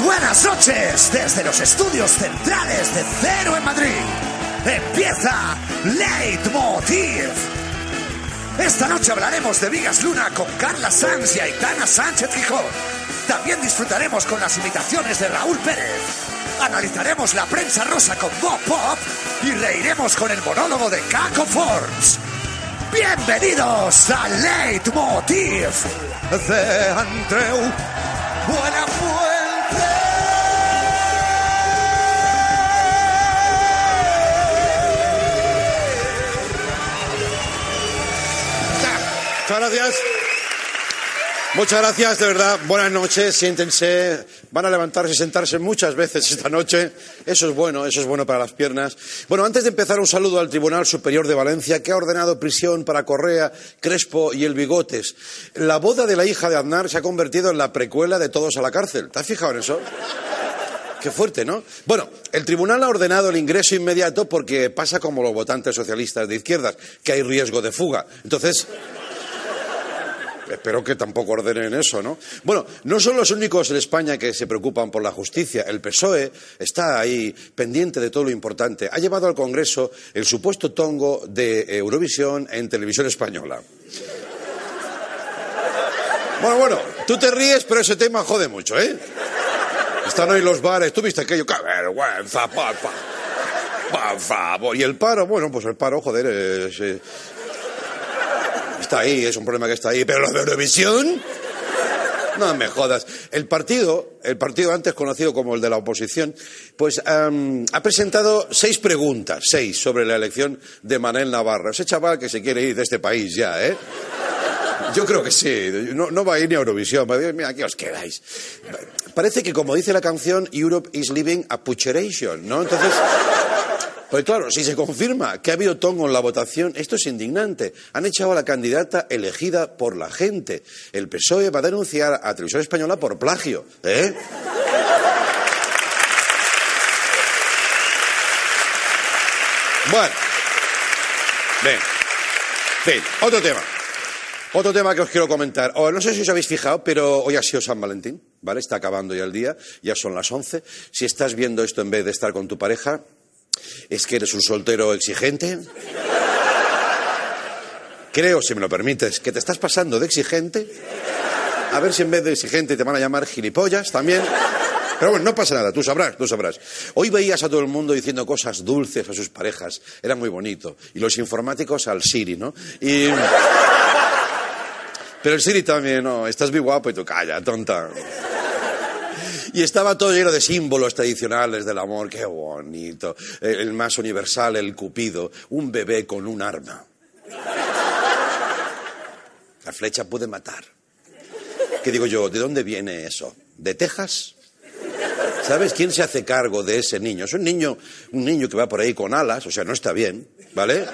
buenas noches desde los estudios centrales de Cero en Madrid. Empieza Leitmotiv. Esta noche hablaremos de Vigas Luna con Carla Sanz y Aitana Sánchez Gijón. También disfrutaremos con las imitaciones de Raúl Pérez. Analizaremos la prensa rosa con Bob Pop y reiremos con el monólogo de Caco Forbes. Bienvenidos a Leitmotiv de Andreu Buenafuente. Muchas gracias. Muchas gracias, de verdad. Buenas noches, siéntense. Van a levantarse y sentarse muchas veces esta noche. Eso es bueno, eso es bueno para las piernas. Bueno, antes de empezar, un saludo al Tribunal Superior de Valencia, que ha ordenado prisión para Correa, Crespo y el Bigotes. La boda de la hija de Aznar se ha convertido en la precuela de Todos a la cárcel. ¿Te has fijado en eso? Qué fuerte, ¿no? Bueno, el tribunal ha ordenado el ingreso inmediato porque pasa como los votantes socialistas de izquierdas, que hay riesgo de fuga. Entonces, Espero que tampoco ordenen eso, ¿no? Bueno, no son los únicos en España que se preocupan por la justicia. El PSOE está ahí pendiente de todo lo importante. Ha llevado al Congreso el supuesto tongo de Eurovisión en televisión española. Bueno, bueno, tú te ríes, pero ese tema jode mucho, ¿eh? Están hoy los bares, tú viste aquello, qué vergüenza. Por favor. Y el paro, bueno, pues el paro, joder, es, eh, está ahí, es un problema que está ahí, pero la de Eurovisión. No me jodas. El partido, el partido antes conocido como el de la oposición, pues ha presentado seis preguntas, seis, sobre la elección de Manel Navarro. Ese chaval que se quiere ir de este país ya, ¿eh? Yo creo que sí. No, no va a ir ni a Eurovisión. Mira, aquí os quedáis. Parece que, como dice la canción, Europe is living a pucheration, ¿no? Entonces. Pues claro, si se confirma que ha habido tongo en la votación, esto es indignante. Han echado a la candidata elegida por la gente. El PSOE va a denunciar a Televisión Española por plagio. ¿Eh? Bueno. Otro tema. Otro tema que os quiero comentar. No sé si os habéis fijado, pero hoy ha sido San Valentín, ¿vale? Está acabando ya el día, ya son las 11. Si estás viendo esto en vez de estar con tu pareja, ¿Es que eres un soltero exigente? Creo, si me lo permites, que te estás pasando de exigente. A ver si en vez de exigente te van a llamar gilipollas también. Pero bueno, no pasa nada, tú sabrás, tú sabrás. Hoy veías a todo el mundo diciendo cosas dulces a sus parejas, era muy bonito. Y los informáticos al Siri, ¿no? Pero el Siri también, no, estás muy guapo y tú calla, tonta. Y estaba todo lleno de símbolos tradicionales del amor, qué bonito. El más universal, el cupido, un bebé con un arma. La flecha puede matar. ¿Qué digo yo? ¿De dónde viene eso? ¿De Texas? ¿Sabes quién se hace cargo de ese niño? Es un niño, un niño que va por ahí con alas, o sea, no está bien, ¿vale?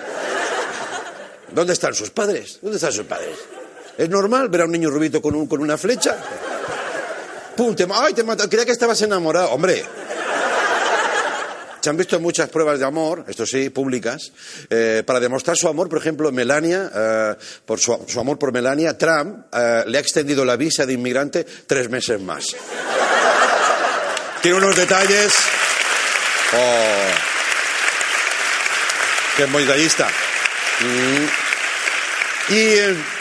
¿Dónde están sus padres? ¿Dónde están sus padres? ¿Es normal ver a un niño rubito con, un, con una flecha? ¡Pum! ¡Ay, te mató! Creía que estabas enamorado. Hombre. Se han visto muchas pruebas de amor, esto sí, públicas, eh, para demostrar su amor, por ejemplo, Melania, eh, por su, amor por Melania, Trump eh, le ha extendido la visa de inmigrante tres meses más. Tiene unos detalles. Oh. Que muy detallista. Mm. Y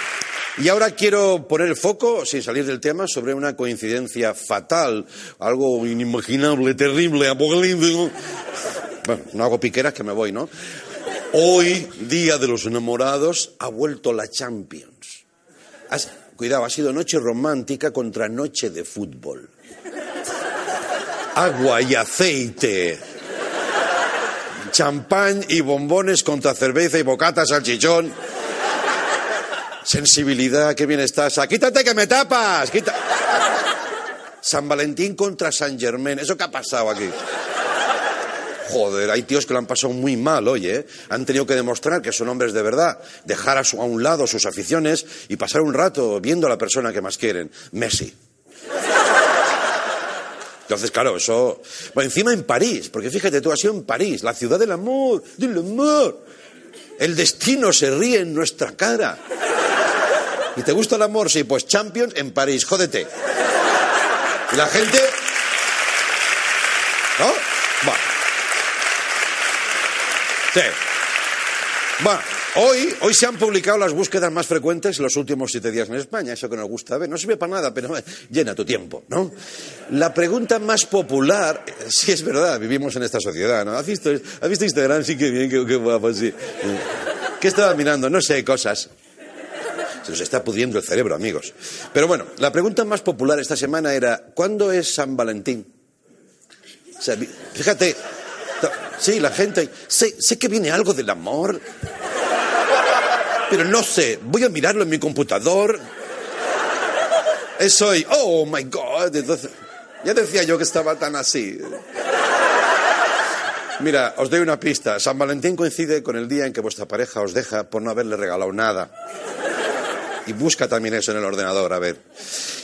y ahora quiero poner el foco, sin salir del tema, sobre una coincidencia fatal, algo inimaginable, terrible, apocalíptico. Bueno, no hago piqueras que me voy, ¿no? Hoy, Día de los Enamorados, ha vuelto la Champions. Cuidado, ha sido noche romántica contra noche de fútbol. Agua y aceite. Champán y bombones contra cerveza y bocata salchichón. Sensibilidad, qué bien estás. Ah, quítate que me tapas. Quita... San Valentín contra San Germain. ¿Eso qué ha pasado aquí? Joder, hay tíos que lo han pasado muy mal, oye. ¿eh? Han tenido que demostrar que son hombres de verdad, dejar a, su, a un lado sus aficiones y pasar un rato viendo a la persona que más quieren. Messi. Entonces, claro, eso. Bueno, encima en París, porque fíjate, tú has sido en París, la ciudad del amor, del amor. El destino se ríe en nuestra cara. ¿Y te gusta el amor? Sí, pues Champions en París, jódete. Y la gente... ¿No? Va. Sí. Bueno, hoy, hoy se han publicado las búsquedas más frecuentes en los últimos siete días en España, eso que nos gusta ver. No sirve para nada, pero llena tu tiempo, ¿no? La pregunta más popular, sí es verdad, vivimos en esta sociedad, ¿no? ¿Has visto, ¿has visto Instagram? Sí, qué bien, qué, qué guapo, sí. ¿Qué estaba mirando? No sé, cosas. Se nos está pudiendo el cerebro, amigos. Pero bueno, la pregunta más popular esta semana era, ¿cuándo es San Valentín? O sea, fíjate, sí, la gente, sé, sé que viene algo del amor, pero no sé, voy a mirarlo en mi computador. Es hoy, oh my God. Ya decía yo que estaba tan así. Mira, os doy una pista. San Valentín coincide con el día en que vuestra pareja os deja por no haberle regalado nada. Y busca también eso en el ordenador, a ver.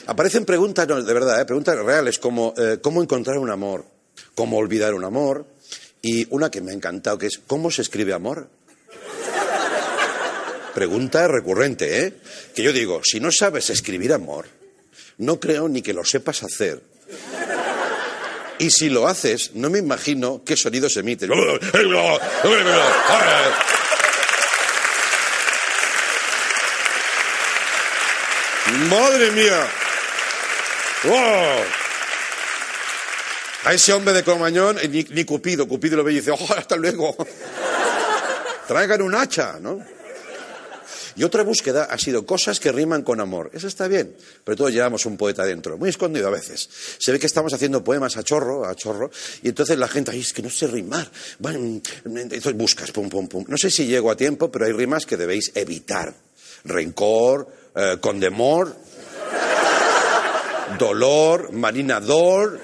Aparecen preguntas, de verdad, ¿eh? preguntas reales como eh, cómo encontrar un amor, cómo olvidar un amor, y una que me ha encantado, que es ¿cómo se escribe amor? Pregunta recurrente, ¿eh? Que yo digo, si no sabes escribir amor, no creo ni que lo sepas hacer. Y si lo haces, no me imagino qué sonido se ¡Madre mía! ¡Wow! A ese hombre de Cromañón, eh, ni, Cupido, Cupido lo ve y dice, ¡oh, hasta luego! Traigan un hacha, ¿no? Y otra búsqueda ha sido cosas que riman con amor. Eso está bien, pero todos llevamos un poeta dentro, muy escondido a veces. Se ve que estamos haciendo poemas a chorro, a chorro, y entonces la gente, ay, es que no sé rimar. Bueno, entonces buscas, pum, pum, pum. No sé si llego a tiempo, pero hay rimas que debéis evitar. Rencor, eh, condemor, dolor, marinador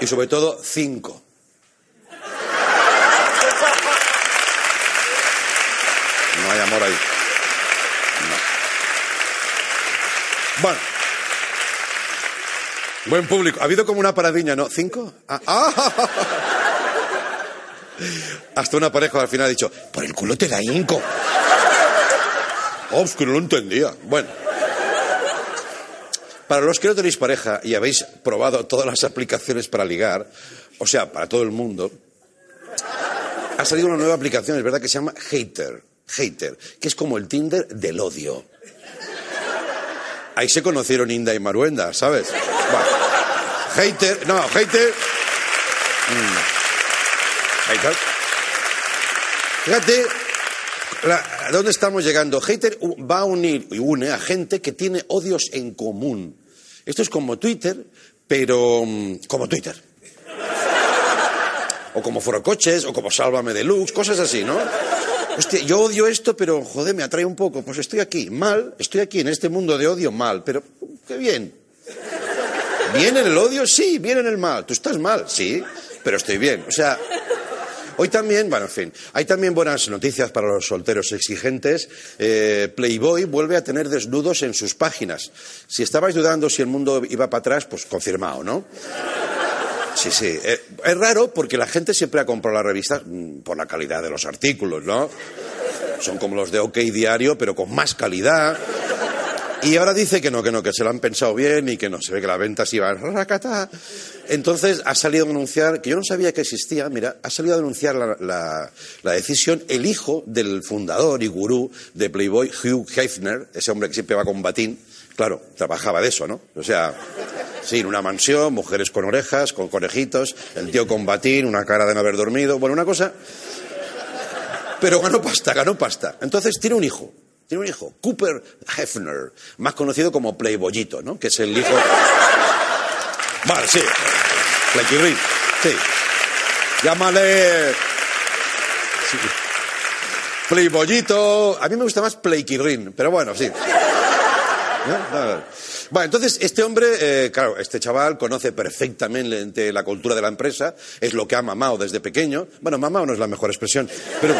y sobre todo cinco. No hay amor ahí. No. Bueno. Buen público. Ha habido como una paradiña, ¿no? ¿Cinco? Ah, ah. Hasta una pareja al final ha dicho, por el culo te da inco. Oh, no lo entendía. Bueno. Para los que no tenéis pareja y habéis probado todas las aplicaciones para ligar, o sea, para todo el mundo, ha salido una nueva aplicación, es verdad, que se llama Hater. Hater, que es como el Tinder del odio. Ahí se conocieron Inda y Maruenda, ¿sabes? Hater, no, Hater. Mm. Hater. Fíjate ¿A dónde estamos llegando? Hater va a unir y une a gente que tiene odios en común. Esto es como Twitter, pero mm, como Twitter. O como Forocoches, o como Sálvame Deluxe, cosas así, ¿no? Hostia, yo odio esto, pero joder, me atrae un poco. Pues estoy aquí, mal, estoy aquí en este mundo de odio, mal, pero qué bien. ¿Bien en el odio? Sí, bien en el mal. Tú estás mal, sí, pero estoy bien. O sea, Hoy también, bueno, en fin, hay también buenas noticias para los solteros exigentes. Eh, Playboy vuelve a tener desnudos en sus páginas. Si estabais dudando si el mundo iba para atrás, pues confirmado, ¿no? Sí, sí. Eh, es raro porque la gente siempre ha comprado las revistas mm, por la calidad de los artículos, ¿no? Son como los de OK Diario, pero con más calidad. Y ahora dice que no, que no, que se lo han pensado bien y que no, se ve que la venta se iba a racata. Entonces ha salido a anunciar, que yo no sabía que existía, mira, ha salido a denunciar la, la, decisión el hijo del fundador y gurú de Playboy, Hugh Hefner, ese hombre que siempre va con batín, claro, trabajaba de eso, ¿no? O sea, sí, en una mansión, mujeres con orejas, con conejitos, el tío con batín, una cara de no haber dormido, bueno, una cosa... Pero ganó pasta, ganó pasta. Entonces tiene un hijo, tiene un hijo, Cooper Hefner, más conocido como Playboyito, ¿no? Que es el hijo. Vale, sí. Playboy, sí. Llámale. Sí. Playboyito. A mí me gusta más Playquirrin, pero bueno, sí. Bueno, entonces este hombre, eh, claro, este chaval conoce perfectamente la cultura de la empresa, es lo que ha mamado desde pequeño. Bueno, mamado no es la mejor expresión, pero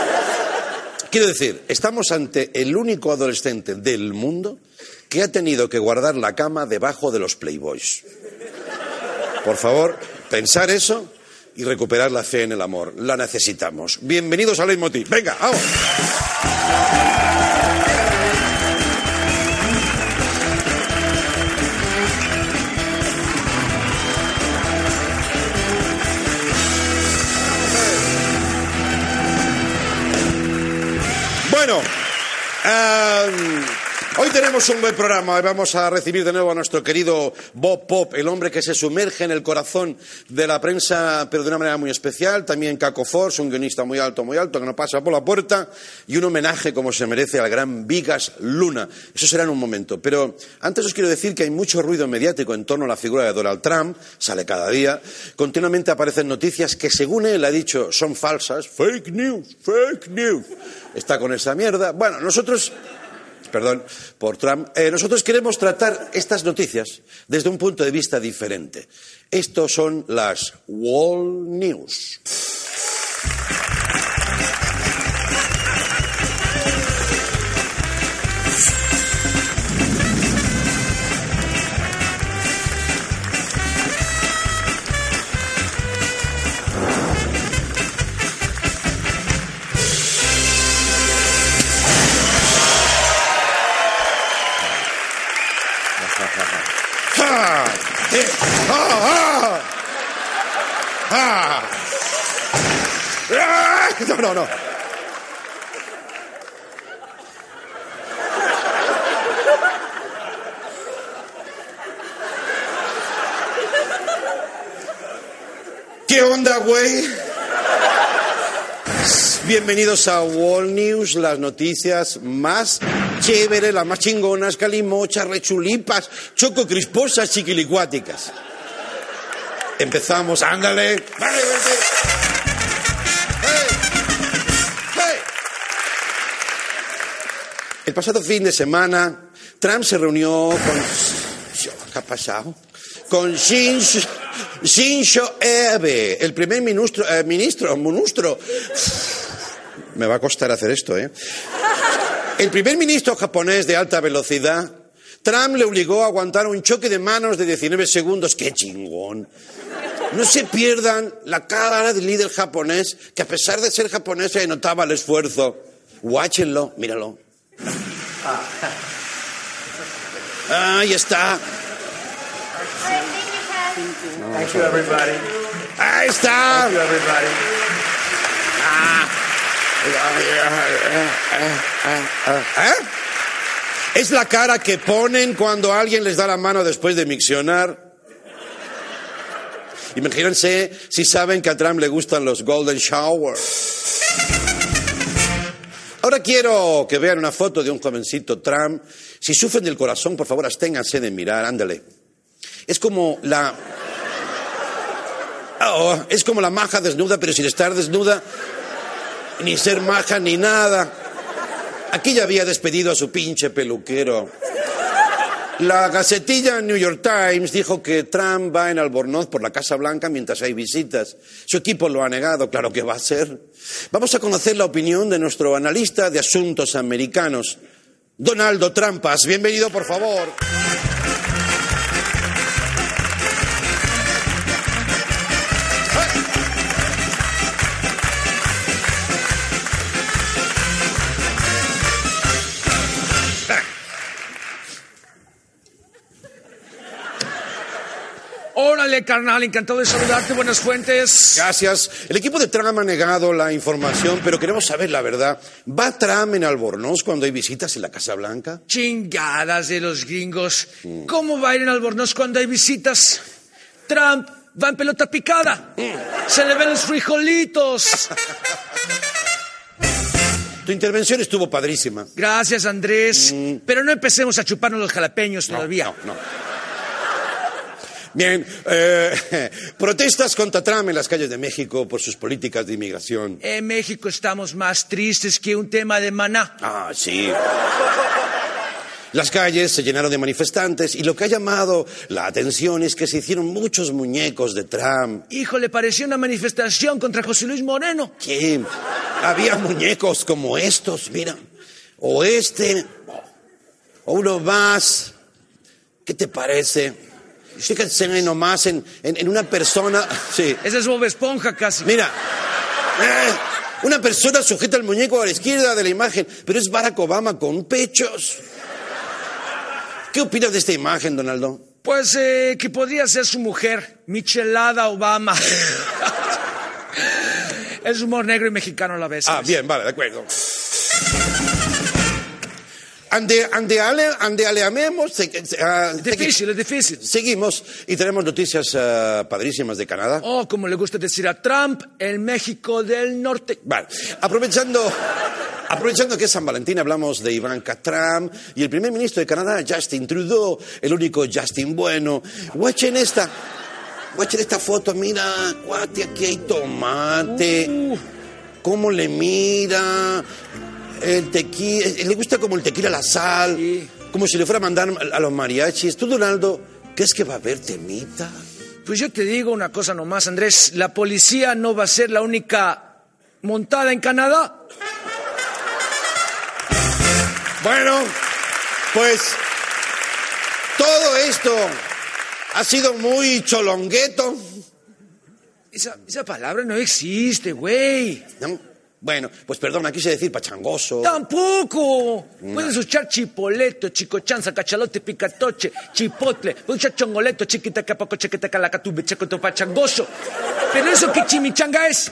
Quiero decir, estamos ante el único adolescente del mundo que ha tenido que guardar la cama debajo de los Playboys. Por favor, pensar eso y recuperar la fe en el amor. La necesitamos. Bienvenidos a Leitmotiv. Venga, vamos. Tenemos un buen programa. Vamos a recibir de nuevo a nuestro querido Bob Pop, el hombre que se sumerge en el corazón de la prensa, pero de una manera muy especial. También Caco Force, un guionista muy alto, muy alto, que no pasa por la puerta. Y un homenaje, como se merece, al gran Vigas Luna. Eso será en un momento. Pero antes os quiero decir que hay mucho ruido mediático en torno a la figura de Donald Trump. Sale cada día. Continuamente aparecen noticias que, según él ha dicho, son falsas. Fake news, fake news. Está con esa mierda. Bueno, nosotros perdón, por Trump, eh, nosotros queremos tratar estas noticias desde un punto de vista diferente. Estos son las Wall News. No, no, no. ¿Qué onda, güey? Bienvenidos a Wall News, las noticias más chéveres, las más chingonas, calimochas, rechulipas, crisposas, chiquilicuáticas. Empezamos, ándale. Vale. El pasado fin de semana, Trump se reunió con... ¿Qué ha pasado? Con Shinzo, Shinzo Abe, el primer ministro, eh, ministro, monustro. Me va a costar hacer esto, ¿eh? El primer ministro japonés de alta velocidad, Trump le obligó a aguantar un choque de manos de 19 segundos. ¡Qué chingón! No se pierdan la cara del líder japonés, que a pesar de ser japonés se notaba el esfuerzo. Watchenlo, míralo. Ahí está. Thank you, everybody. Ahí está. ¿Eh? Es la cara que ponen cuando alguien les da la mano después de miccionar. Imagínense si saben que a Trump le gustan los Golden Showers. Ahora quiero que vean una foto de un jovencito Trump. Si sufren del corazón, por favor, absténganse de mirar, ándale. Es como la. Oh, es como la maja desnuda, pero sin estar desnuda, ni ser maja ni nada. Aquí ya había despedido a su pinche peluquero. La gacetilla New York Times dijo que Trump va en Albornoz por la Casa Blanca mientras hay visitas. Su equipo lo ha negado, claro que va a ser. Vamos a conocer la opinión de nuestro analista de asuntos americanos, Donaldo Trampas. Bienvenido, por favor. Carnal, encantado de saludarte, buenas fuentes. Gracias. El equipo de Trump ha negado la información, pero queremos saber la verdad. ¿Va Trump en Albornoz cuando hay visitas en la Casa Blanca? Chingadas de los gringos. ¿Cómo va a ir en Albornoz cuando hay visitas? Trump va en pelota picada. Se le ven los frijolitos. Tu intervención estuvo padrísima. Gracias, Andrés. Pero no empecemos a chuparnos los jalapeños todavía. No, no. Bien, eh, protestas contra Trump en las calles de México por sus políticas de inmigración. En México estamos más tristes que un tema de maná. Ah, sí. Las calles se llenaron de manifestantes y lo que ha llamado la atención es que se hicieron muchos muñecos de Trump. Hijo, le pareció una manifestación contra José Luis Moreno. ¿Qué? Había muñecos como estos, mira. O este, o uno más. ¿Qué te parece? Fíjense nomás en, en, en una persona. Sí. Ese es Bob Esponja casi. Mira. Eh, una persona sujeta el muñeco a la izquierda de la imagen, pero es Barack Obama con pechos. ¿Qué opinas de esta imagen, Donaldo? Pues eh, que podría ser su mujer, Michelada Obama. es humor negro y mexicano a la vez. Ah, bien, vale, de acuerdo. Ande, ande, ale, ande aleamemos. se- se- Es difícil, es difícil. Seguimos y tenemos noticias ah, padrísimas de Canadá. Oh, como le gusta decir a Trump, el México del Norte. Vale, aprovechando, aprovechando que es San Valentín, hablamos de Ivanka Trump y el primer ministro de Canadá, Justin Trudeau, el único Justin bueno. Guachen esta, guachen esta foto, mira, cuate, aquí hay tomate, Uh, cómo le mira, el tequila, le gusta como el tequila la sal, Sí. como si le fuera a mandar a los mariachis. Tú, Donaldo, ¿crees que va a haber temita? pues yo te digo una cosa nomás, Andrés. La policía no va a ser la única montada en Canadá. Bueno, pues todo esto ha sido muy cholongueto. Esa, esa palabra no existe, güey. ¿no? Bueno, pues perdona, quise decir pachangoso. Tampoco. Puedes usar chipoleto, chicochanza, cachalote, picatoche, chipotle. Puedes usar chongoleto, chiquita, capaco, chiquita, calacatube, checoto, pachangoso. Pero eso que chimichanga es.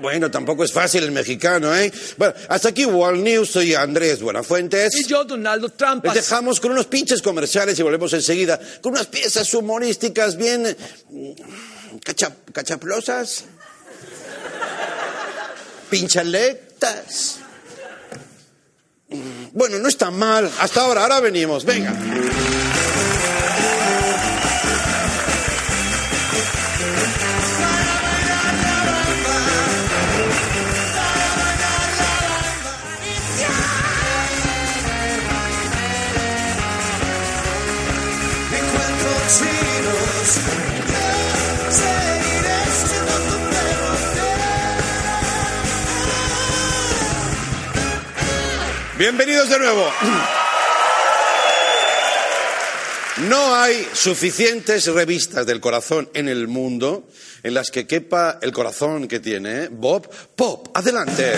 Bueno, tampoco es fácil el mexicano, ¿eh? Bueno, hasta aquí World News, soy Andrés Buenafuentes. Y yo, Donaldo Trump. Les dejamos con unos pinches comerciales y volvemos enseguida con unas piezas humorísticas bien mm, cacha- cachaplosas, pinchalectas. Mm, Bueno, no está mal. Hasta ahora, ahora venimos. Venga. Bienvenidos de nuevo. No hay suficientes revistas del corazón en el mundo en las que quepa el corazón que tiene ¿eh? Bob Pop. Adelante.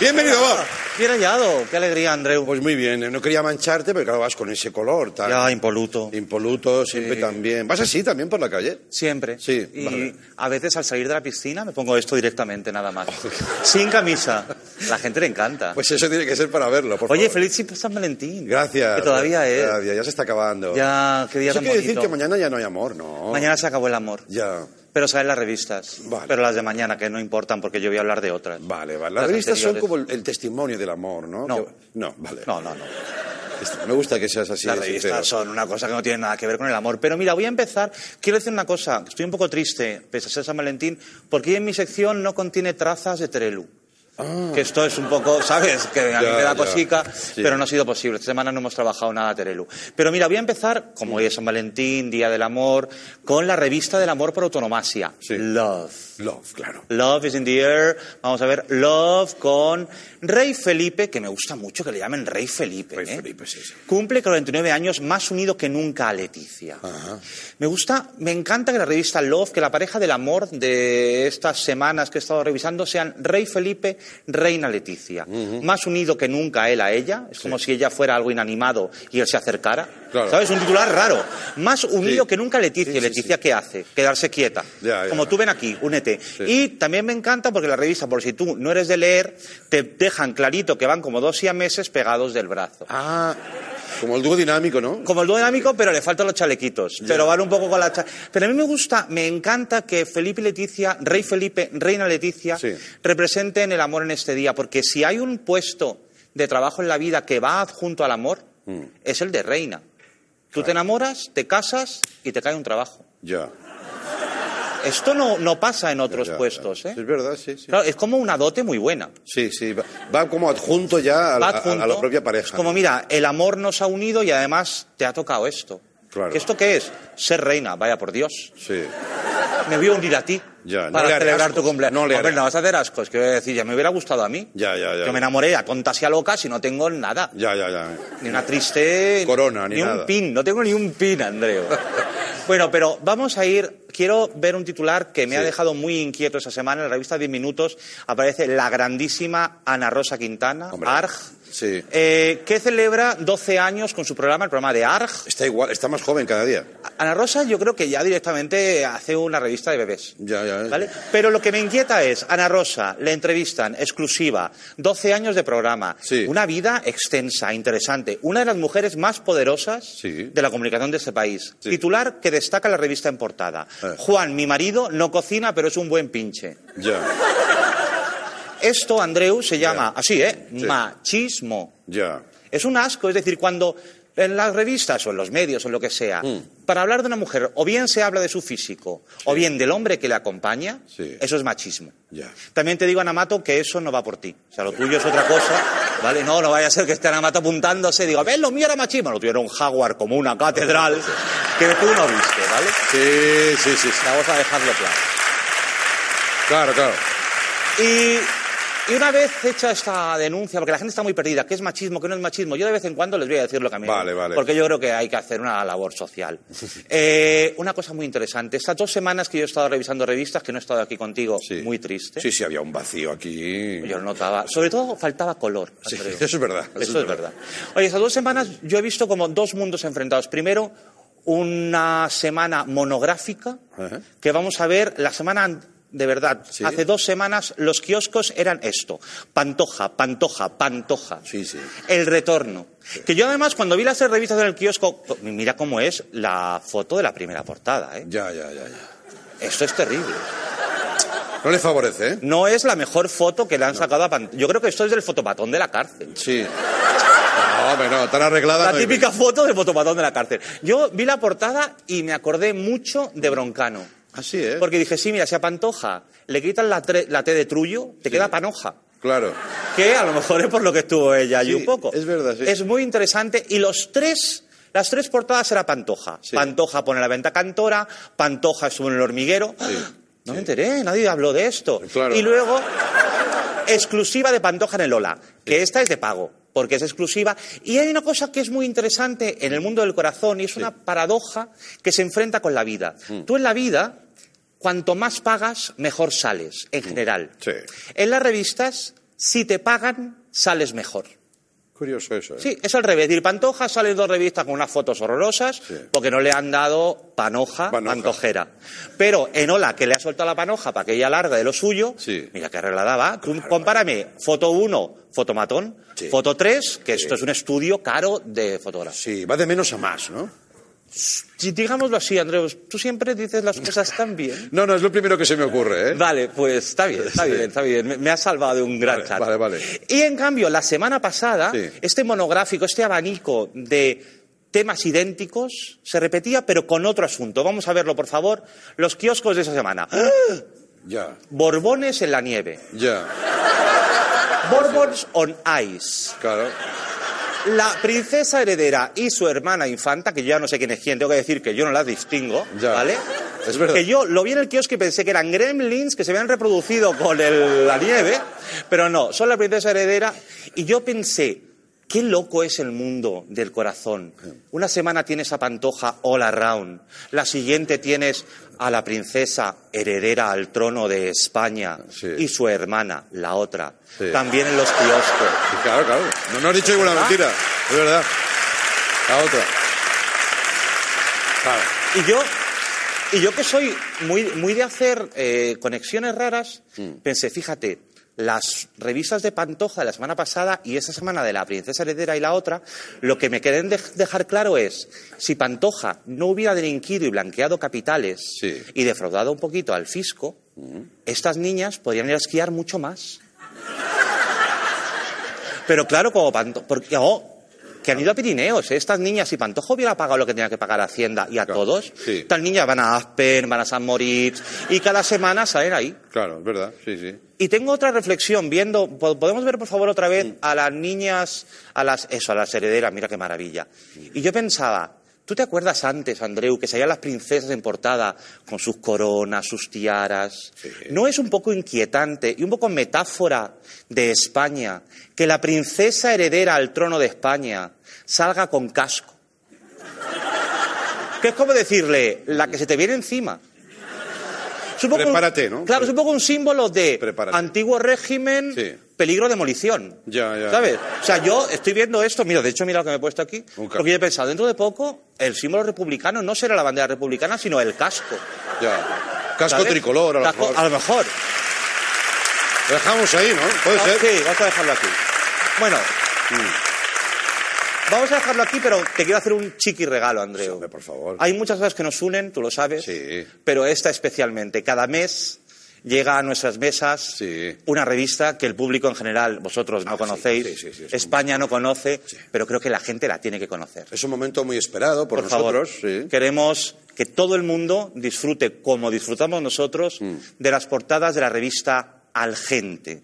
Bienvenido, Bob. Bien hallado, qué alegría, Andreu. Pues muy bien, no quería mancharte, pero claro, vas con ese color tan Ya, impoluto. impoluto, siempre también. ¿Vas así también por la calle? Siempre. Sí, Y vale. a veces al salir de la piscina me pongo esto directamente, nada más. Sin camisa. La gente le encanta. Pues eso tiene que ser para verlo, por Oye, favor. feliz San Valentín. Gracias. Que todavía es. Gracias, ya se está acabando. Ya, qué día Eso tan quiere decir que mañana ya no hay amor, ¿no? Mañana se acabó el amor. Ya. Pero salen las revistas. Vale. Pero las de mañana, que no importan porque yo voy a hablar de otras. Vale, vale. Las Las revistas son como el, el testimonio del amor, ¿no? No. Que- No, vale. No, no, no. Está- Me gusta que seas así. Las revistas sincero. son una cosa que no tiene nada que ver con el amor. Pero mira, voy a empezar. Quiero decir una cosa. Estoy un poco triste, pese a ser San Valentín, porque hoy en mi sección no contiene trazas de Terelu. Que esto es un poco, ¿sabes? Que a mí Ah. Ya, me da cosica, Sí. pero no ha sido posible. Esta semana no hemos trabajado nada Terelu. Pero mira, voy a empezar, como hoy es San Valentín, Día del Amor, con la revista del amor por autonomasia. Sí. Love. Love, claro. Love is in the air. Vamos a ver, Love con Rey Felipe, que me gusta mucho que le llamen Rey Felipe. Rey ¿eh? Felipe, sí, sí. Cumple 49 años, más unido que nunca a Leticia. Me gusta, me encanta que la revista Love, que la pareja del amor de estas semanas que he estado revisando sean Rey Felipe, Reina Leticia. Más unido que nunca él a ella. Es como si ella fuera algo inanimado y él se acercara. Claro. ¿Sabes? Un titular raro. Más unido Sí. que nunca Leticia. Sí, ¿Y sí, Leticia qué hace? Quedarse quieta. Ya, ya. Como tú ven aquí, únete. Y también me encanta porque la revista, por si tú no eres de leer, te dejan clarito que van como dos siameses pegados del brazo. Ah, como el dúo dinámico, ¿no? Como el dúo dinámico, pero le faltan los chalequitos. Pero van un poco con la... cha- Pero a mí me gusta, me encanta que Felipe y Leticia, Rey Felipe, Reina Leticia, Sí. representen el amor en este día. Porque si hay un puesto de trabajo en la vida que va adjunto al amor, Mm. es el de reina. Tú te enamoras, te casas y te cae un trabajo. Ya. Esto no, no pasa en otros ya, puestos, ya. ¿eh? Es verdad, sí, sí. Claro, es como una dote muy buena. Sí, sí. Va, va como adjunto ya a, la- Va a- adjunto. a la propia pareja. Es como, mira, el amor nos ha unido y además te ha tocado esto. Claro. ¿Que ¿Esto qué es? Ser reina, vaya por Dios. Sí. Me voy a unir a ti Ya, no para celebrar tu cumpleaños. no le Hombre, no vas a hacer ascos, quiero decir, ya me hubiera gustado a mí. Ya, ya, ya. Yo me enamoré a tontas y a locas y no tengo nada. Ya, ya, ya. Ni una triste... Corona, ni un nada. pin, no tengo ni un pin, Andreu. bueno, pero vamos a ir... quiero ver un titular que me ha dejado muy inquieto esa semana. En la revista 10 Minutos aparece la grandísima Ana Rosa Quintana, Hombre. ARG, Sí. eh, que celebra 12 años con su programa, el programa de ARG. Está igual, está más joven cada día. Ana Rosa yo creo que ya directamente hace una revista de bebés. Ya, ya. ¿Vale? Pero lo que me inquieta es, Ana Rosa, le entrevistan, exclusiva, 12 años de programa, Sí. una vida extensa, interesante, una de las mujeres más poderosas Sí. de la comunicación de este país. Titular que destaca la revista en portada. Juan, mi marido, no cocina, pero es un buen pinche. Ya, Esto, Andreu, se llama, así, ¿eh? Machismo. ya. Es un asco, es decir, cuando en las revistas o en los medios o en lo que sea, Mm. para hablar de una mujer, o bien se habla de su físico, o bien del hombre que le acompaña, Sí. eso es machismo. También te digo, Anamato, que eso no va por ti. O sea, lo tuyo es otra cosa, ¿vale? No, no vaya a ser que esté Anamato apuntándose y diga, ves, lo mío era machismo. Lo tuyo era un jaguar como una catedral que tú no viste, ¿vale? Sí, sí, sí, sí. Vamos a dejarlo claro. Claro, claro. Y, y una vez hecha esta denuncia, porque la gente está muy perdida, ¿qué es machismo, qué no es machismo? Yo de vez en cuando les voy a decir lo que a mí. Vale, vale. Porque yo creo que hay que hacer una labor social. Eh, una cosa muy interesante. Estas dos semanas que yo he estado revisando revistas, que no he estado aquí contigo, Sí. muy triste. Sí, sí, había un vacío aquí. Yo lo notaba. Sobre todo faltaba color. Sí, eso es verdad. Eso, es verdad. Oye, estas dos semanas yo he visto como dos mundos enfrentados. Primero, una semana monográfica que vamos a ver la semana an- de verdad. Sí. Hace dos semanas los kioscos eran esto: Pantoja, Pantoja, Pantoja. Sí, sí. El retorno. Que yo además cuando vi las revistas en el kiosco, mira cómo es la foto de la primera portada. ¿eh? Ya, ya, ya, ya. Esto es terrible. No le favorece, ¿eh? No es la mejor foto que le han sacado a Pantoja. Yo creo que esto es del fotopatón de la cárcel. Sí. No, hombre, no, tan arreglada. La no típica foto del fotopatón de la cárcel. Yo vi la portada y me acordé mucho de Broncano. Así, ¿eh? Porque dije, sí, mira, si a Pantoja le quitan la, la T de Trullo, te queda Panoja. Claro. Que a lo mejor es por lo que estuvo ella allí Sí, un poco. es verdad, sí. Es muy interesante. Y los tres, las tres portadas era Pantoja. Sí. Pantoja pone la venta cantora, Pantoja estuvo en el hormiguero. No me enteré, nadie habló de esto. Claro. Y luego, exclusiva de Pantoja en el Ola, que esta es de pago, porque es exclusiva. Y hay una cosa que es muy interesante en el mundo del corazón, y es una paradoja que se enfrenta con la vida. Mm. Tú en la vida, cuanto más pagas, mejor sales, en general. Mm. Sí. En las revistas, si te pagan, sales mejor. Curioso eso, ¿eh? Sí, es al revés. Decir, Pantoja sale en dos revistas con unas fotos horrorosas Sí. porque no le han dado panoja, Panoja. pantojera. Pero en Ola, que le ha soltado la panoja para que ella larga de lo suyo, Sí. mira qué arreglada va. Tú compárame foto 1, fotomatón, Sí. foto 3, que esto es un estudio caro de fotografía. Sí, va de menos a más, ¿no? Si digámoslo así, Andreus, tú siempre dices las cosas tan bien. No, no, es lo primero que se me ocurre, ¿eh? Vale, pues está bien, está Sí. bien, está bien. Me, me has salvado de un gran Vale, vale, vale. Y en cambio, la semana pasada, Sí. este monográfico, este abanico de temas idénticos se repetía, pero con otro asunto. Vamos a verlo, por favor. Los kioscos de esa semana. Ya, Borbones en la nieve. ya, Bourbons on ice. claro. La princesa heredera y su hermana infanta, que yo ya no sé quién es quién, tengo que decir que yo no las distingo, Ya. ¿vale? Es verdad. Que yo lo vi en el kiosco y pensé que eran gremlins que se habían reproducido con el- la nieve, pero no, son la princesa heredera. Y yo pensé, qué loco es el mundo del corazón. Una semana tienes a Pantoja all around, la siguiente tienes a la princesa heredera al trono de España Sí. y su hermana, la otra, Sí. también en los kioscos. Claro, claro. No, no has dicho ninguna mentira. Es verdad. La otra. Claro. Y yo, y yo que soy muy, muy de hacer eh, conexiones raras, Mm. pensé, fíjate, las revistas de Pantoja de la semana pasada y esta semana de la Princesa Heredera y la otra, lo que me quieren dej- dejar claro es, si Pantoja no hubiera delinquido y blanqueado capitales Sí. Mm. y defraudado un poquito al fisco, estas niñas podrían ir a esquiar mucho más. Pero claro, como Pantoja... Porque, oh, que han ido a Pirineos, ¿eh? estas niñas, si Pantoja hubiera pagado lo que tenía que pagar a Hacienda y a Claro, todos, sí. estas niñas van a Aspen, van a San Moritz y cada semana salen ahí. Claro, es verdad. Sí, sí. Y tengo otra reflexión, viendo, po- podemos ver por favor otra vez a las niñas, a las, eso, a las herederas, mira qué maravilla. Y yo pensaba, ¿tú te acuerdas antes, Andreu, que salían las princesas en portada con sus coronas, sus tiaras? ¿No es un poco inquietante y un poco metáfora de España que la princesa heredera al trono de España salga con casco? Que es como decirle, la que se te viene encima. Un- Prepárate, ¿no? Claro, es un poco un símbolo de Prepárate. antiguo régimen, Sí. peligro de demolición. Ya, ya. ¿Sabes? O sea, yo estoy viendo esto, mira, de hecho, mira lo que me he puesto aquí, Un casco. porque yo he pensado, dentro de poco, el símbolo republicano no será la bandera republicana, sino el casco. Ya. Casco ¿sabes? tricolor, a lo Casco- mejor. A lo mejor. Lo dejamos ahí, ¿no? Puede Ah, ser. Sí, vamos a dejarlo aquí. Bueno, Mm. Vamos a dejarlo aquí, pero te quiero hacer un chiqui regalo, Andreu. Hombre, por favor. Hay muchas cosas que nos unen, tú lo sabes, Sí. pero esta especialmente. Cada mes llega a nuestras mesas Sí. una revista que el público en general, vosotros no Ah, sí, conocéis, sí, sí, sí, es España no conoce, pero creo que la gente la tiene que conocer. Es un momento muy esperado por, Por favor, nosotros. sí. queremos que todo el mundo disfrute, como disfrutamos nosotros, Mm. de las portadas de la revista Al Gente.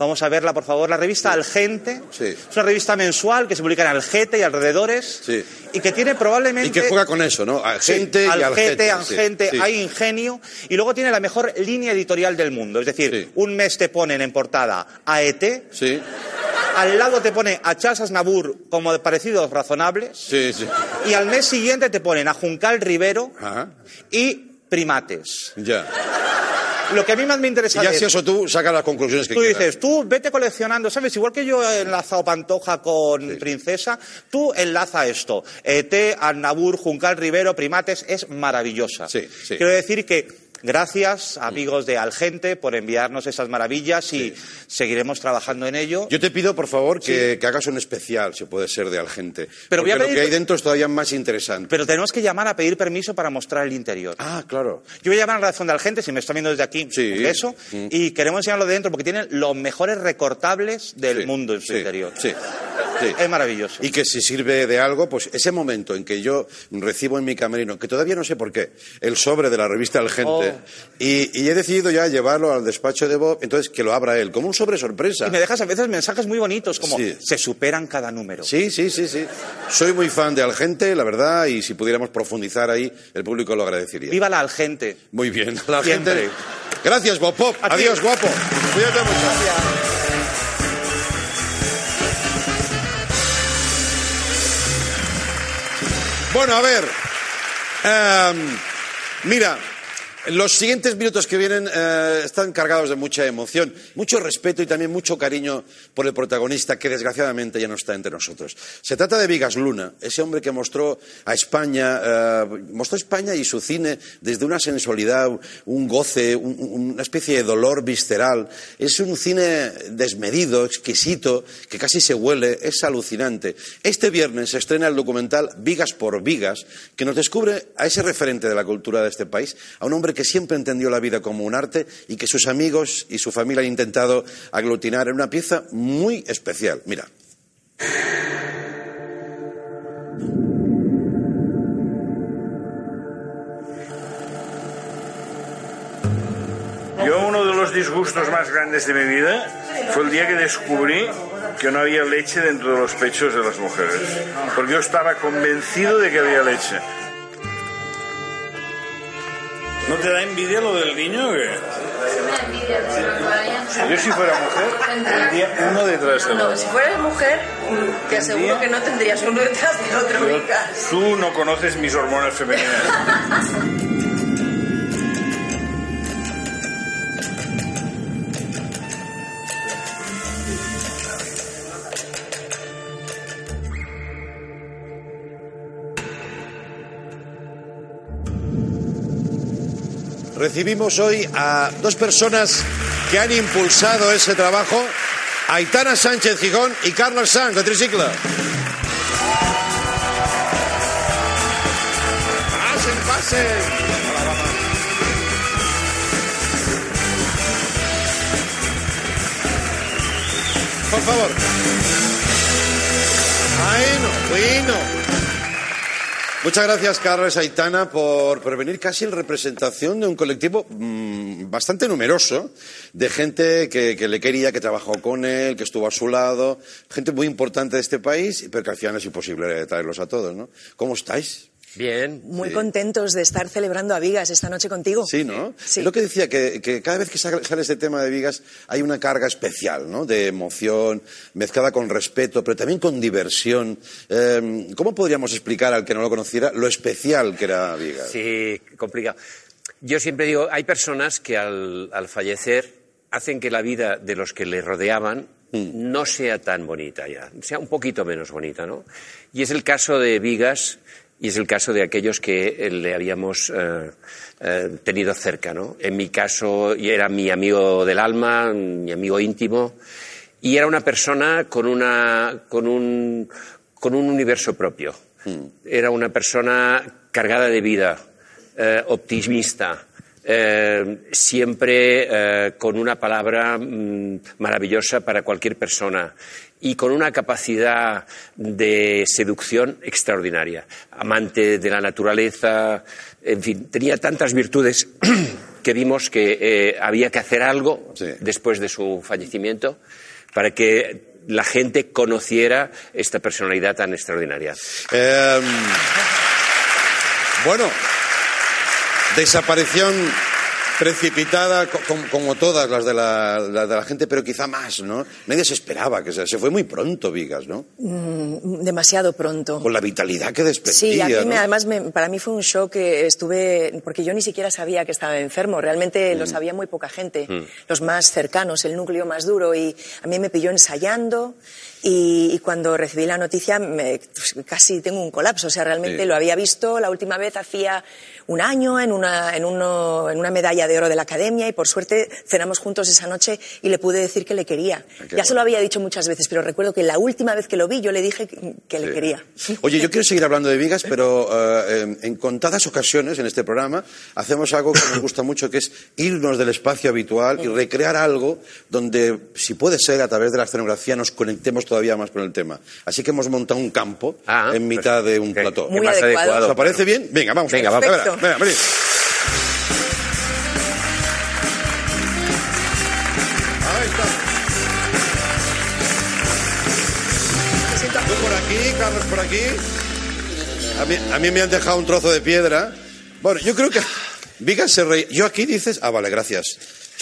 Vamos a verla, por favor. La revista Algente Sí. es una revista mensual que se publica en Algete y alrededores Sí. y que tiene probablemente... Y que juega con eso, ¿no? A Sí, y al Algete, sí. hay ingenio y luego tiene la mejor línea editorial del mundo. Es decir, un mes te ponen en portada a ET, Sí, al lado te pone a Charles Aznavour como de parecidos razonables sí, sí. y al mes siguiente te ponen a Juncal Rivero Ajá. y Primates. Ya. Lo que a mí más me interesa Y ya si eso tú sacas las conclusiones que Tú quieras. dices, tú vete coleccionando, ¿sabes? Igual que yo he enlazado Pantoja con Princesa, tú enlaza esto. ET, Annabur, Juncal Rivero, Primates, es maravillosa. Sí, sí. Quiero decir que gracias, amigos de Algente, por enviarnos esas maravillas y seguiremos trabajando en ello. Yo te pido, por favor, que, que hagas un especial, si puede ser, de Algente. Pero voy lo que hay dentro es todavía más interesante. Pero tenemos que llamar a pedir permiso para mostrar el interior. Ah, claro. Yo voy a llamar a la redacción de Algente, si me están viendo desde aquí, Sí. un beso, Mm. y queremos enseñarlo de dentro porque tienen los mejores recortables del mundo en su interior. Sí. Es maravilloso. Y que si sirve de algo, pues ese momento en que yo recibo en mi camerino, que todavía no sé por qué, el sobre de la revista El Gente, Y, y he decidido ya llevarlo al despacho de Bob, entonces que lo abra él, como un sobre sorpresa. Y me dejas a veces mensajes muy bonitos, como Sí. se superan cada número. Sí, sí, sí, sí. Soy muy fan de Algente, la verdad, y si pudiéramos profundizar ahí, el público lo agradecería. Viva la Algente. Muy bien, la Siempre. gente. Gracias, Bob Pop. A ti. Adiós, guapo. Cuídate mucho. Bueno, a ver. Em, mira, los siguientes minutos que vienen eh, están cargados de mucha emoción, mucho respeto y también mucho cariño por el protagonista que desgraciadamente ya no está entre nosotros. Se trata de Vigas Luna, ese hombre que mostró a España, eh, mostró España y su cine desde una sensualidad, un goce, un- un- una especie de dolor visceral. Es un cine desmedido, exquisito, que casi se huele, es alucinante. Este viernes se estrena el documental Vigas por Vigas, que nos descubre a ese referente de la cultura de este país, a un hombre que siempre entendió la vida como un arte y que sus amigos y su familia han intentado aglutinar en una pieza muy especial. Mira. Yo uno de los disgustos más grandes de mi vida fue el día que descubrí que no había leche dentro de los pechos de las mujeres. Porque yo estaba convencido de que había leche. ¿No te da envidia lo del niño o qué? Yo si fuera mujer, tendría uno detrás del No, otro. si fueras mujer, te aseguro que no tendrías uno detrás del otro. Tú no conoces mis hormonas femeninas. Recibimos hoy a dos personas que han impulsado ese trabajo, Aitana Sánchez Gijón y Carlos Sanz de Tricicla. Pasen, pasen. Por favor. Bueno, bueno. Muchas gracias, Carlos Aitana, por, por venir casi en representación de un colectivo mm, bastante numeroso de gente que, que le quería, que trabajó con él, que estuvo a su lado, gente muy importante de este país, pero que al final es imposible traerlos a todos, ¿no? ¿Cómo estáis? Bien. Muy contentos de estar celebrando a Vigas esta noche contigo. Sí, ¿no? Sí. Es lo que decía, que, que cada vez que sale sale este tema de Vigas hay una carga especial, ¿no? De emoción, mezclada con respeto, pero también con diversión. Eh, ¿Cómo podríamos explicar al que no lo conociera lo especial que era Vigas? Sí, complicado. Yo siempre digo, hay personas que al, al fallecer hacen que la vida de los que le rodeaban no sea tan bonita ya, sea un poquito menos bonita, ¿no? Y es el caso de Vigas y es el caso de aquellos que eh, le habíamos eh, eh, tenido cerca, ¿no? En mi caso, era mi amigo del alma, mi amigo íntimo, y era una persona con, una, con, un, con un universo propio. Era una persona cargada de vida, eh, optimista, siempre con una palabra mm, maravillosa para cualquier persona y con una capacidad de seducción extraordinaria. Amante de la naturaleza, en fin, tenía tantas virtudes que vimos que eh, había que hacer algo Sí. después de su fallecimiento para que la gente conociera esta personalidad tan extraordinaria. Eh, bueno, desaparición precipitada co- com- como todas las de la, de la gente, pero quizá más, ¿no? Nadie se esperaba que se, se fue muy pronto, Vigas, ¿no? Demasiado pronto. Con la vitalidad que desprendía, Sí, a mí me- además me- para mí fue un shock que estuve, porque yo ni siquiera sabía que estaba enfermo, realmente Mm. lo sabía muy poca gente, los más cercanos, el núcleo más duro, y a mí me pilló ensayando y, y cuando recibí la noticia me- pues, casi tengo un colapso, o sea, realmente Sí. lo había visto la última vez hacía un año en una, en, uno- en una medalla de oro de la academia y por suerte cenamos juntos esa noche y le pude decir que le quería. Ah, qué Ya se lo había dicho muchas veces, pero recuerdo que la última vez que lo vi yo le dije que, le Sí. quería. Oye, yo quiero seguir hablando de Vigas, pero eh, en, en contadas ocasiones en este programa hacemos algo que nos gusta mucho, que es irnos del espacio habitual y recrear algo donde, si puede ser, a través de la escenografía nos conectemos todavía más con el tema. Así que hemos montado un campo Ah, en mitad de un ok. plató. Muy ¿Qué más adecuado. ¿Os parece bien? Venga, vamos. Venga, Venga, vamos. Venga, venid. Ahí está. Tú por aquí, Carlos por aquí. A mí, a mí me han dejado un trozo de piedra. Bueno, yo creo que Vigas se. Yo aquí dices, ah, vale, gracias.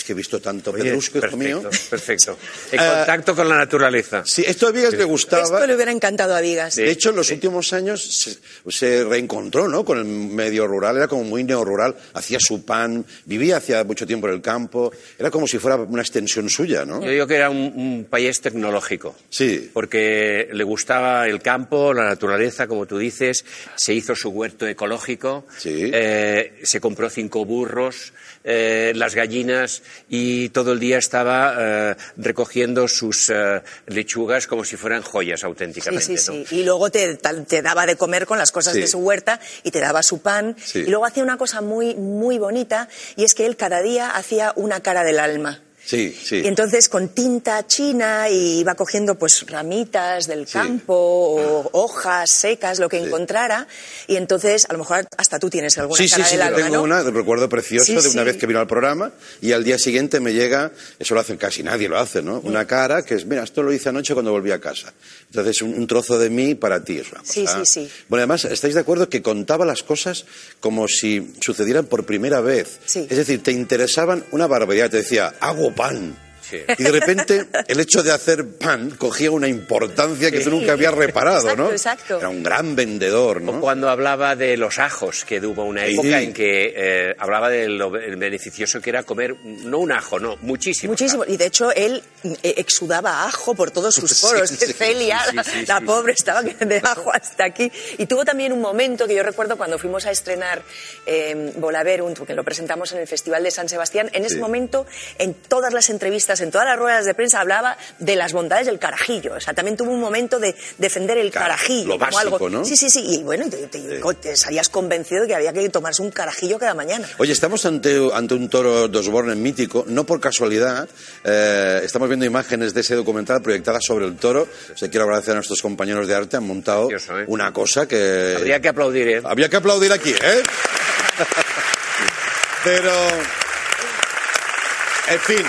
Que he visto tanto Oye, pedrusco, hijo mío. perfecto. En Eh, contacto con la naturaleza. Sí, esto a Vigas le gustaba. Esto le hubiera encantado a Vigas. De hecho, en los últimos años se, se reencontró ¿no? con el medio rural, era como muy neorrural, hacía su pan, vivía hacía mucho tiempo en el campo, era como si fuera una extensión suya, ¿no? Yo digo que era un, un país tecnológico. Sí. Porque le gustaba el campo, la naturaleza, como tú dices, se hizo su huerto ecológico, Sí. eh, se compró cinco burros, eh, las gallinas y todo el día estaba eh, recogiendo sus eh, lechugas como si fueran joyas auténticamente. sí, ¿no? sí. Y luego te, daba de comer con las cosas Sí. de su huerta y te daba su pan. Sí. Y luego hacía una cosa muy, muy bonita y es que él cada día hacía una cara del alma. Sí, sí. Y entonces con tinta china y iba cogiendo pues ramitas del campo o hojas secas, lo que encontrara. Y entonces a lo mejor hasta tú tienes alguna Sí, sí, cara sí, del yo tengo ¿no? una, de recuerdo precioso Sí, de una sí. vez que vino al programa y al día siguiente me llega, eso lo hacen casi nadie, lo hace, ¿no? Una cara que es, mira, esto lo hice anoche cuando volví a casa. Entonces, un, un trozo de mí para ti es una cosa. Sí, sí, sí. Bueno, además, ¿estáis de acuerdo que contaba las cosas como si sucedieran por primera vez? Sí. Es decir, te interesaban una barbaridad, te decía, hago pan. Sí. Y de repente el hecho de hacer pan cogía una importancia que tú nunca habías reparado, Exacto, ¿no? exacto. Era un gran vendedor, ¿no? O cuando hablaba de los ajos, que hubo una Sí. época en que eh, hablaba de lo beneficioso que era comer, no un ajo, no, muchísimo. Muchísimo. Y de hecho, él eh, exudaba ajo por todos sus Sí, poros. sí, Celia, sí, sí, la sí. pobre, estaba de ajo hasta aquí. Y tuvo también un momento que yo recuerdo cuando fuimos a estrenar eh, Volaverunt, que lo presentamos en el Festival de San Sebastián. En ese Sí. momento, en todas las entrevistas, en todas las ruedas de prensa, hablaba de las bondades del carajillo. O sea, también tuvo un momento de defender el Claro, carajillo. lo como básico, algo... ¿no? Sí, sí, sí. Y bueno, te, te- te salías convencido de que había que tomarse un carajillo cada mañana. Oye, estamos ante, ante un toro de Osborne mítico, no por casualidad. eh, estamos viendo imágenes de ese documental proyectadas sobre el toro. O sea, quiero agradecer a nuestros compañeros de arte, han montado Precioso, ¿eh? una cosa que... Habría que aplaudir, ¿eh? Había que aplaudir aquí, ¿eh? Pero... En fin,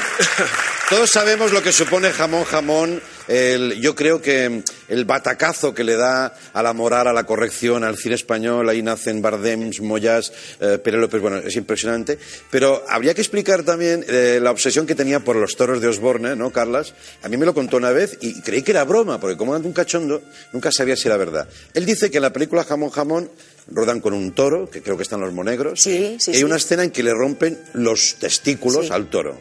Todos sabemos lo que supone jamón, jamón. El- yo creo que el batacazo que le da a la moral, a la corrección, al cine español, ahí nacen Bardems, Moyas, eh, Pere López, bueno, es impresionante. Pero habría que explicar también eh, la obsesión que tenía por los toros de Osborne, ¿no, Carlas? A mí me lo contó una vez y creí que era broma, porque como era un cachondo, nunca sabía si era verdad. Él dice que en la película Jamón, jamón rodan con un toro, que creo que están los monegros. Sí, sí, y hay sí. una escena en que le rompen los testículos al toro.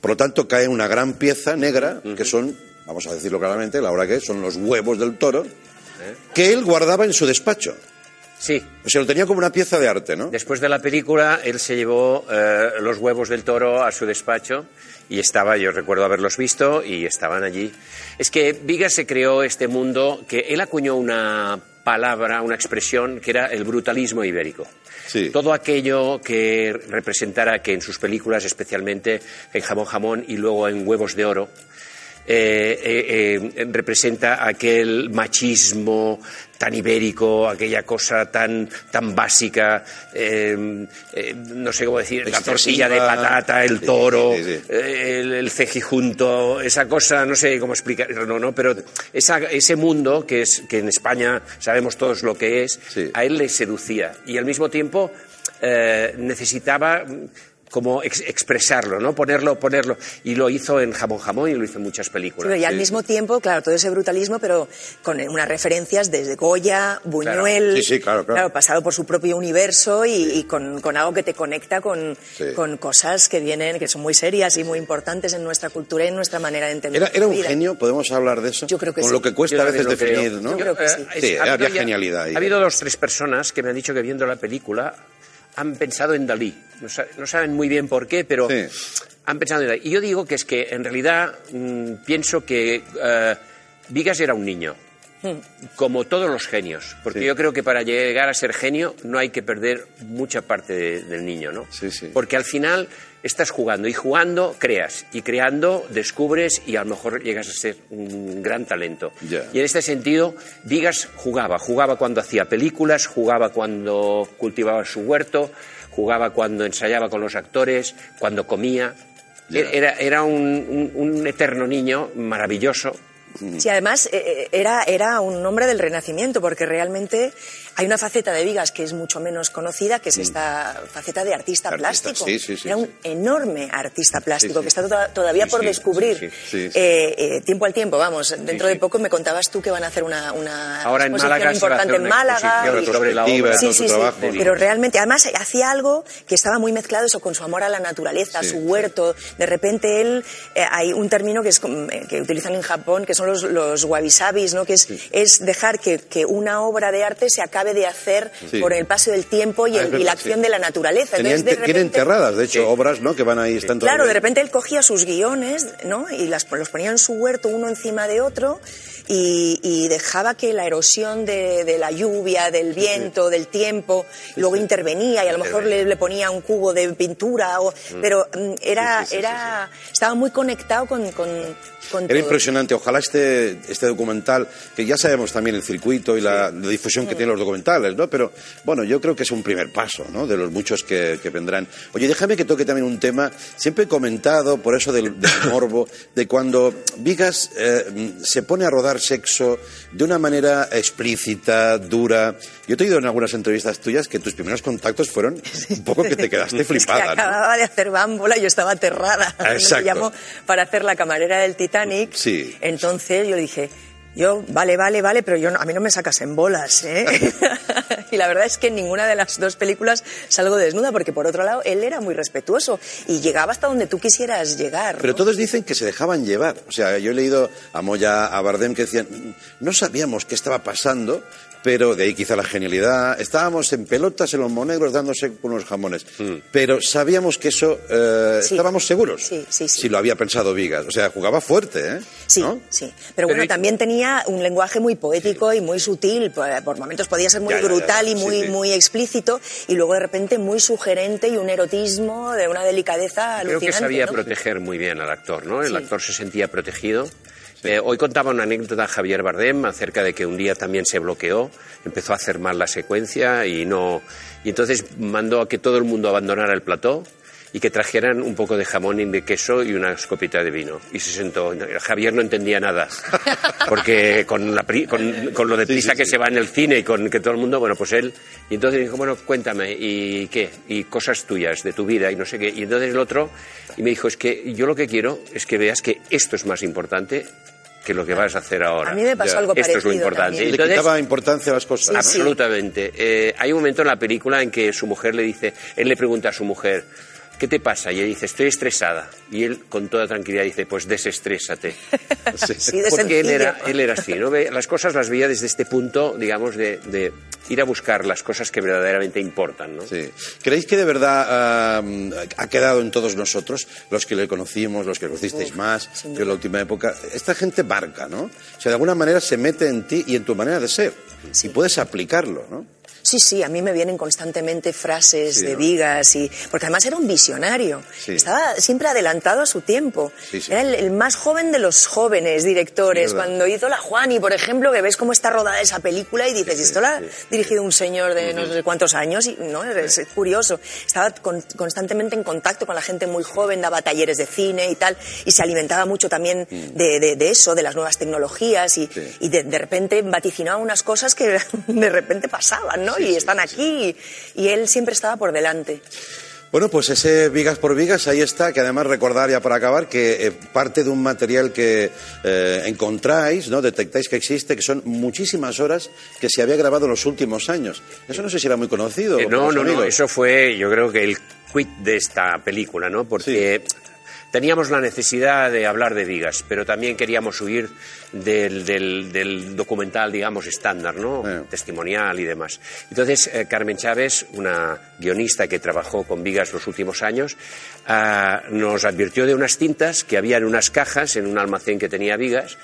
Por lo tanto, cae una gran pieza negra, que son, vamos a decirlo claramente, la hora que es, son los huevos del toro, que él guardaba en su despacho. Sí, O sea, lo tenía como una pieza de arte, ¿no? Después de la película, él se llevó eh, los huevos del toro a su despacho y estaba, yo recuerdo haberlos visto y estaban allí. Es que Vigas se creó este mundo que él acuñó una palabra, una expresión que era el brutalismo ibérico. Todo aquello que representara que en sus películas, especialmente en Jamón Jamón y luego en Huevos de Oro, eh, eh, eh, representa aquel machismo tan ibérico, aquella cosa tan, tan básica, eh, eh, no sé cómo decir, la tortilla de patata, el toro, sí, sí. eh, el, el cejijunto, esa cosa, no sé cómo explicarlo, ¿no? Pero esa- ese mundo que, es, que en España sabemos todos lo que es, a él le seducía y al mismo tiempo necesitaba como ex- expresarlo, ¿no? Ponerlo, ponerlo. Y lo hizo en Jamón Jamón y lo hizo en muchas Sí, películas. pero y al Sí. mismo tiempo, claro, todo ese brutalismo, pero con unas referencias desde Goya, Buñuel, Sí, sí, claro, claro. pasado por su propio universo y, y con, con algo que te conecta con, Sí. con cosas que vienen, que son muy serias y muy importantes en nuestra cultura y en nuestra manera de entender Era, era un vida. genio, podemos hablar de eso. Yo creo que Con sí. lo que cuesta a veces creo. definir, ¿no? Yo creo que sí. Eh, Sí, ha había habido genialidad ahí. Ha habido dos, tres personas que me han dicho que viendo la película han pensado en Dalí. No, sa- no saben muy bien por qué, pero Sí. han pensado en Dalí. Y yo digo que es que en realidad mm, pienso que eh, Vigas era un niño. Como todos los genios, porque Sí. yo creo que para llegar a ser genio no hay que perder mucha parte de- del niño, ¿no? Sí, sí. Porque al final estás jugando y jugando creas y creando descubres y a lo mejor llegas a ser un gran talento. Y en este sentido, Vigas jugaba, jugaba cuando hacía películas, jugaba cuando cultivaba su huerto, jugaba cuando ensayaba con los actores, cuando comía. Ya. Era, era un, un- un eterno niño maravilloso. Sí, además eh, eh, era, era un hombre del Renacimiento, porque realmente hay una faceta de Vigas que es mucho menos conocida, que es esta faceta de artista. Artista, plástico. sí, sí, sí, era un enorme artista plástico que está to- todavía por descubrir. sí, sí, sí. Eh, eh, tiempo al tiempo, vamos. Dentro de poco me contabas tú que van a hacer una, una Ahora en Málaga importante en Málaga. sobre la obra. Sí, sí, trabajo. pero realmente, además hacía algo que estaba muy mezclado eso con su amor a la naturaleza, su huerto. De repente él, eh, hay un término que es eh, que utilizan en Japón, que son los, los wabi-sabis, ¿no? Que es, es dejar que, que una obra de arte se acabe de hacer Sí. por el paso del tiempo y, Ah, el- y la acción sí. de la naturaleza. Entonces, de tienen repente- enterradas, de hecho, Sí. obras, ¿no? Que van ahí, están Claro, de repente él cogía sus guiones, ¿no? Y las, los ponía en su huerto uno encima de otro y, y dejaba que la erosión de, de la lluvia, del viento, del tiempo, luego intervenía y a lo mejor le, le ponía un cubo de pintura, o, pero mm, era, era, estaba muy conectado con, con, con Era todo. impresionante. Ojalá este, este documental, que ya sabemos también el circuito y la, la difusión que tienen los documentales, ¿no? Pero bueno, yo creo que es un primer paso, ¿no? De los muchos que, que vendrán. Oye, déjame que toque también un tema. Siempre he comentado, por eso del, del morbo, de cuando Vigas eh, se pone a rodar sexo de una manera explícita, dura. Yo te he oído en algunas entrevistas tuyas que tus primeros contactos fueron un poco que te quedaste Es que flipada, ¿no? acababa de hacer bámbola y yo estaba aterrada. Exacto. Me llamó para hacer la camarera del Titanic. Sí. Entonces yo dije, yo, vale, vale, vale, pero yo no- a mí no me sacas en bolas, ¿eh? y la verdad es que en ninguna de las dos películas salgo desnuda, porque por otro lado, él era muy respetuoso y llegaba hasta donde tú quisieras llegar. Pero todos dicen que se dejaban llevar. O sea, yo he leído a Moya, a Bardem, que decían, no sabíamos qué estaba pasando, pero de ahí quizá la genialidad. Estábamos en pelotas en los monegros dándose con unos jamones. Pero sabíamos que eso, eh, Sí. estábamos seguros. Sí, sí, sí. Si lo había pensado Vigas. O sea, jugaba fuerte, ¿eh? Sí, ¿No? sí. Pero bueno, Pero- también tenía un lenguaje muy poético y muy sutil. Por, por momentos podía ser muy Ya, ya, ya, brutal y sí, muy, sí. muy explícito. Y luego de repente muy sugerente y un erotismo de una delicadeza Creo alucinante. que sabía ¿no? proteger muy bien al actor, ¿no? El Sí. actor se sentía protegido. Eh, hoy contaba una anécdota Javier Bardem acerca de que un día también se bloqueó, empezó a hacer mal la secuencia y no y entonces mandó a que todo el mundo abandonara el plató y que trajeran un poco de jamón y de queso y una escopita de vino. Y se sentó. Javier no entendía nada, porque con, la pri- con, con lo de prisa que se va en el cine y con que todo el mundo, bueno, pues él. Y entonces dijo, bueno, cuéntame, ¿y qué? Y cosas tuyas, de tu vida y no sé qué. Y entonces el otro, y me dijo, es que yo lo que quiero es que veas que esto es más importante que lo que vas a hacer ahora. A mí me pasó Ya. algo Esto parecido es lo importante. también. Le Entonces- quitaba importancia a las cosas. Sí, ¿no? sí. Absolutamente. Eh, hay un momento en la película en que su mujer le dice, él le pregunta a su mujer, ¿qué te pasa? Y ella dice, estoy estresada. Y él con toda tranquilidad dice, pues desestrésate. Sí, de Porque él era, él era así, ¿no? Ve- Las cosas las veía desde este punto, digamos, de, de ir a buscar las cosas que verdaderamente importan, ¿no? Sí. ¿Creéis que de verdad ah, ha quedado en todos nosotros, los que le conocimos, los que conocisteis más, que en la última época? Esta gente marca, ¿no? O sea, de alguna manera se mete en ti y en tu manera de ser. Y puedes aplicarlo, ¿no? Sí, sí, a mí me vienen constantemente frases Sí, de ¿no? Vigas y porque además era un visionario. Sí. Estaba siempre adelantado a su tiempo. Sí. Era el, el más joven de los jóvenes directores. Cuando hizo La Juani, por ejemplo, que ves cómo está rodada esa película y dices, esto la ha dirigido un señor de no sé cuántos años y no es, es curioso. Estaba con- constantemente en contacto con la gente muy joven, daba talleres de cine y tal y se alimentaba mucho también de, de- de eso, de las nuevas tecnologías Mm. Y de, de repente vaticinaba unas cosas que de repente pasaban, ¿no? Y están aquí y, y él siempre estaba por delante. Bueno, pues ese Vigas por Vigas, ahí está, que además recordar ya para acabar que eh, parte de un material que eh, encontráis, ¿no? detectáis que existe, que son muchísimas horas que se había grabado en los últimos años. Eso no sé si era muy conocido. Eh, no, no, no, amigos. eso fue yo creo que el quid de esta película, ¿no? Porque teníamos la necesidad de hablar de Vigas, pero también queríamos huir del, del- del documental, digamos, estándar, ¿no? Testimonial y demás. Entonces, eh, Carmen Chávez, una guionista que trabajó con Vigas los últimos años, ah, nos advirtió de unas cintas que había en unas cajas en un almacén que tenía Vigas,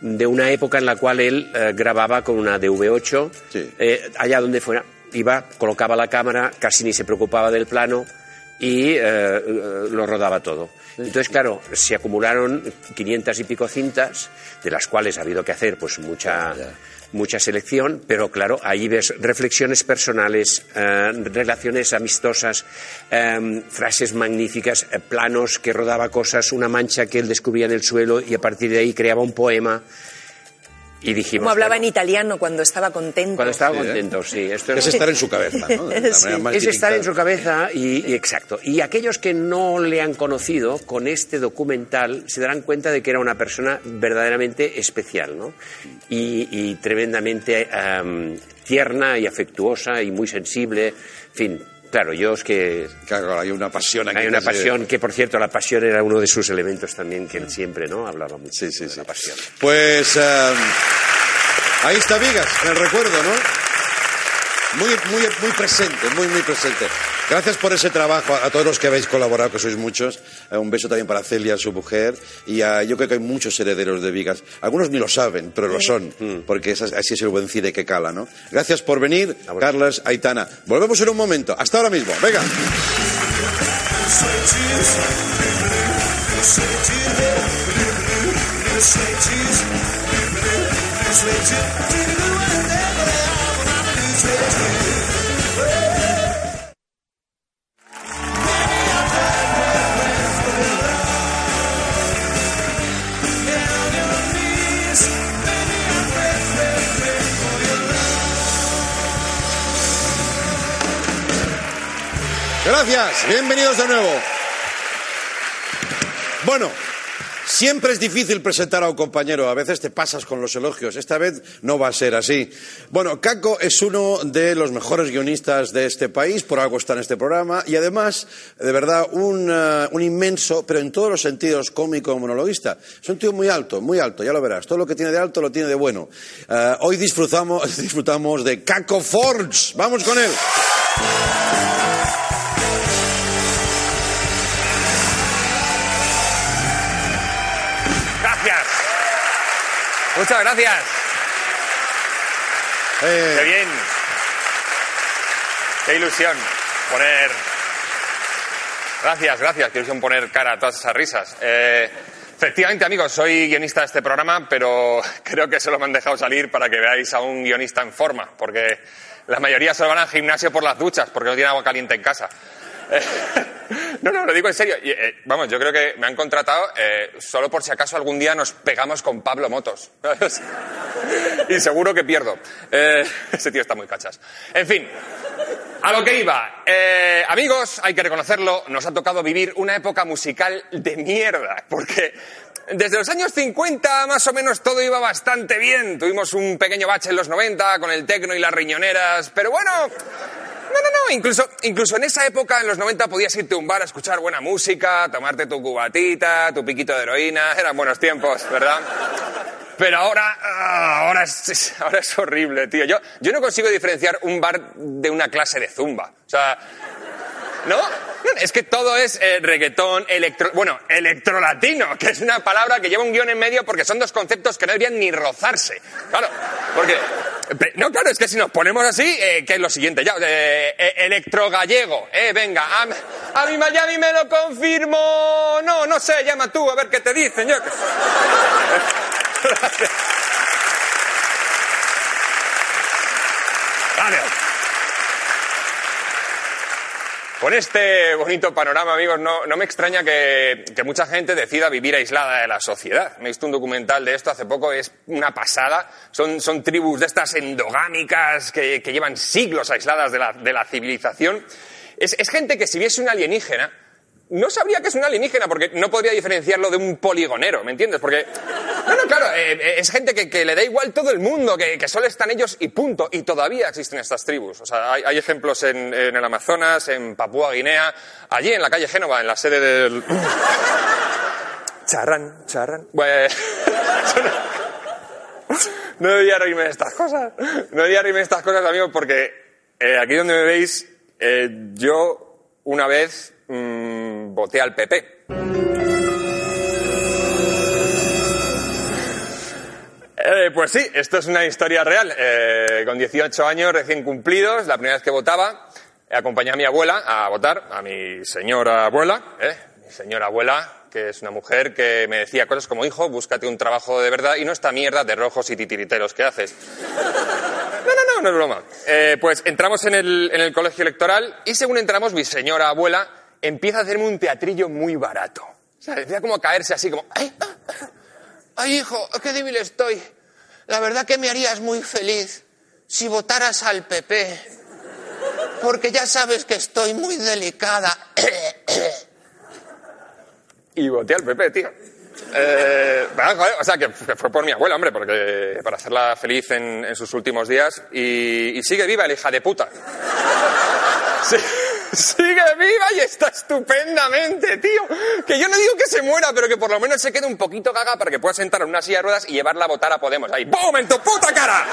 de una época en la cual él eh, grababa con una DV8, Sí. eh, allá donde fuera, iba, colocaba la cámara, casi ni se preocupaba del plano y eh, eh, lo rodaba todo. Entonces, claro, se acumularon 500 y pico cintas, de las cuales ha habido que hacer pues mucha, mucha selección, pero claro, ahí ves reflexiones personales, eh, relaciones amistosas, eh, frases magníficas, planos que rodaba cosas, una mancha que él descubría en el suelo y a partir de ahí creaba un poema. Y dijimos, Como hablaba bueno, en italiano cuando estaba contento. cuando estaba Sí, ¿eh? contento, sí. Esto Es estar en su cabeza, ¿no? De la Sí. manera más es estar en su cabeza y, y exacto. Y aquellos que no le han conocido con este documental se darán cuenta de que era una persona verdaderamente especial, ¿no? Y, y tremendamente am, tierna y afectuosa y muy sensible. En fin, claro, yo es que Claro, hay una pasión aquí. hay una pasión que, por cierto, la pasión era uno de sus elementos también que él siempre, ¿no? Hablaba mucho Sí, sí, de sí. la pasión. Pues eh, ahí está Vigas, el recuerdo, ¿no? Muy, muy, muy presente, muy, muy presente. Gracias por ese trabajo a, a todos los que habéis colaborado, que sois muchos. Eh, un beso también para Celia, su mujer. Y a- yo creo que hay muchos herederos de Vigas. Algunos ni lo saben, pero lo son, porque es- así es el buen cine que cala, ¿no? Gracias por venir, Carlas, Aitana. Volvemos en un momento. Hasta ahora mismo. Venga. Gracias, bienvenidos de nuevo. Bueno, siempre es difícil presentar a un compañero, a veces te pasas con los elogios, esta vez no va a ser así. Bueno, Caco es uno de los mejores guionistas de este país, por algo está en este programa, y además, de verdad, un, eh, un inmenso, pero en todos los sentidos, cómico, monologuista. Es un tío muy alto, muy alto, ya lo verás. Todo lo que tiene de alto lo tiene de bueno. Eh, hoy disfrutamos, disfrutamos de Caco Forge. Vamos con él. Muchas gracias. Eh, Qué bien. Qué ilusión poner. Gracias, gracias. Qué ilusión poner cara a todas esas risas. Eh, efectivamente, amigos, soy guionista de este programa, pero creo que solo me han dejado salir para que veáis a un guionista en forma, porque la mayoría solo van al gimnasio por las duchas, porque no tienen agua caliente en casa. Eh, No, no, lo digo en serio. Eh, vamos, yo creo que me han contratado eh, solo por si acaso algún día nos pegamos con Pablo Motos. y seguro que pierdo. Eh, ese tío está muy cachas. En fin, a lo que iba. Amigos, hay que reconocerlo, nos ha tocado vivir una época musical de mierda. Porque desde los años 50 más o menos todo iba bastante bien. Tuvimos un pequeño bache en los 90 con el tecno y las riñoneras. Pero bueno, no, no, no, incluso, incluso en esa época, en los 90, podías irte a un bar a escuchar buena música, tomarte tu cubatita, tu piquito de heroína, eran buenos tiempos, ¿verdad? Pero ahora, ah, ahora, es, ahora es horrible, tío. Yo, yo no consigo diferenciar un bar de una clase de zumba. O sea, ¿no? Es que todo es eh, reggaetón, electro... Bueno, electrolatino, que es una palabra que lleva un guion en medio porque son dos conceptos que no deberían ni rozarse. Claro, porque... No, claro, es que si nos ponemos así, eh, ¿qué es lo siguiente? Ya, eh, eh, electrogallego, eh, venga, a, a mi Miami me lo confirmo. No, no sé, llama tú a ver qué te dicen. Yo. Vale. Con este bonito panorama, amigos, no, no me extraña que, que mucha gente decida vivir aislada de la sociedad. Me he visto un documental de esto hace poco, es una pasada. Son, son tribus de estas endogámicas que, que llevan siglos aisladas de la, de la civilización. Es, es gente que si viese un alienígena, no sabría que es un alienígena porque no podría diferenciarlo de un poligonero, ¿me entiendes? Porque, no, no, claro, eh, eh, es gente que, que le da igual todo el mundo, que, que solo están ellos y punto. Y todavía existen estas tribus. O sea, hay, hay ejemplos en, en el Amazonas, en Papúa Guinea, allí en la calle Génova, en la sede del... Charran, charran. Bueno, no debería reírme de estas cosas. No debería reírme de estas cosas, amigos, porque eh, aquí donde me veis, eh, yo una vez mm, voté al PP. Eh, pues sí, esto es una historia real. Eh, con 18 años recién cumplidos, la primera vez que votaba, acompañé a mi abuela a votar, a mi señora abuela, ¿eh? mi señora abuela, que es una mujer que me decía cosas como, hijo, búscate un trabajo de verdad y no esta mierda de rojos y titiriteros que haces. No, no, no, no es broma. Eh, pues entramos en el colegio electoral y según entramos, mi señora abuela empieza a hacerme un teatrillo muy barato. O sea, empieza como a caerse así como, ¡ay! ah, ah, ¡Ay, hijo, qué débil estoy! La verdad que me harías muy feliz si votaras al PP. Porque ya sabes que estoy muy delicada. Y voté al PP, tío. Eh, bueno, o sea, que fue por mi abuela, hombre, porque para hacerla feliz en, sus últimos días. Y, y sigue viva, la hija de puta. Sí, sigue viva y está estupendamente, tío. Que yo no digo que se muera, pero que por lo menos se quede un poquito gaga para que pueda sentar en una silla de ruedas y llevarla a votar a Podemos. Ahí, ¡boom! ¡En tu puta cara!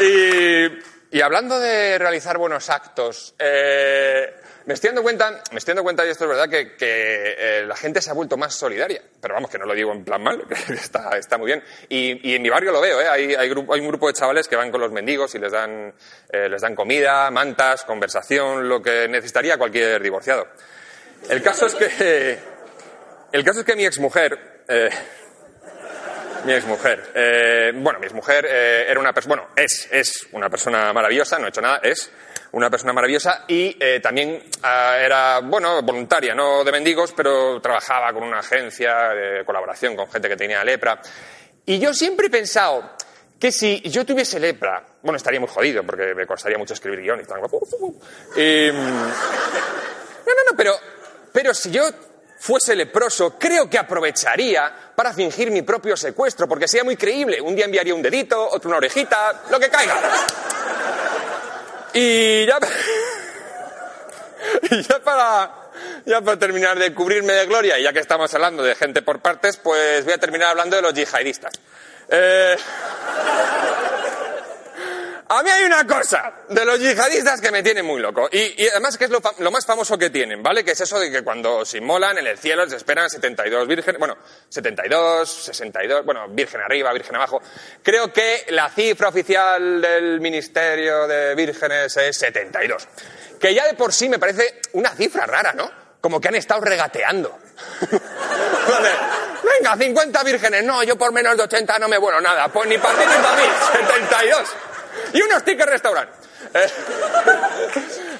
Y, y hablando de realizar buenos actos, eh, me estoy dando cuenta, me estoy dando cuenta, y esto es verdad, que, eh, la gente se ha vuelto más solidaria. Pero vamos, que no lo digo en plan mal, que está, muy bien. Y, en mi barrio lo veo, ¿eh? hay un grupo de chavales que van con los mendigos y les dan, eh, les dan comida, mantas, conversación, lo que necesitaría cualquier divorciado. El caso es que, el caso es que mi exmujer, eh, mi exmujer. Eh, bueno, mi exmujer eh, era una persona, bueno, es, es una persona maravillosa, no he hecho nada, es una persona maravillosa y eh, también ah, era, bueno, voluntaria, no de mendigos, pero trabajaba con una agencia de colaboración con gente que tenía lepra. Y yo siempre he pensado que si yo tuviese lepra, bueno, estaría muy jodido porque me costaría mucho escribir guiones. Y, mm, no, no, no, pero, pero si yo fuese leproso, creo que aprovecharía para fingir mi propio secuestro, porque sería muy creíble. Un día enviaría un dedito, otro una orejita, lo que caiga. Y ya, y ya para, ya para terminar de cubrirme de gloria, y ya que estamos hablando de gente por partes, pues voy a terminar hablando de los yihadistas. Eh, a mí hay una cosa de los yihadistas que me tiene muy loco. Y, además que es lo, lo más famoso que tienen, ¿vale? Que es eso de que cuando se inmolan en el cielo les esperan 72 vírgenes, bueno, 72, 62, bueno, virgen arriba, virgen abajo. Creo que la cifra oficial del Ministerio de Vírgenes es 72. Que ya de por sí me parece una cifra rara, ¿no? Como que han estado regateando. Venga, 50 vírgenes. No, yo por menos de 80 no me vuelo nada. Pues ni para ti ni para mí. 72. Y unos tickets restaurant. Eh,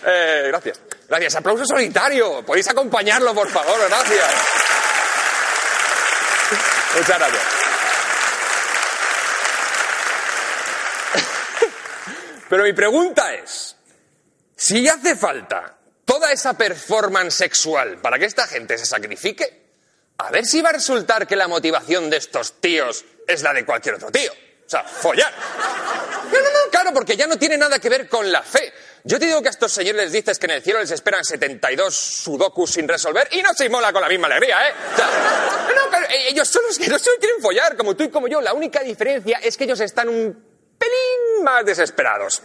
eh, gracias. Gracias. Aplauso solitario. Podéis acompañarlo, por favor. Gracias. Muchas gracias. Pero mi pregunta es, si hace falta toda esa performance sexual para que esta gente se sacrifique, a ver si va a resultar que la motivación de estos tíos es la de cualquier otro tío. O sea, follar. Claro, porque ya no tiene nada que ver con la fe. Yo te digo que a estos señores les dices que en el cielo les esperan 72 sudokus sin resolver y no se mola con la misma alegría, ¿eh? No, claro, eh, ellos son los que no solo quieren follar, como tú y como yo. La única diferencia es que ellos están un pelín más desesperados.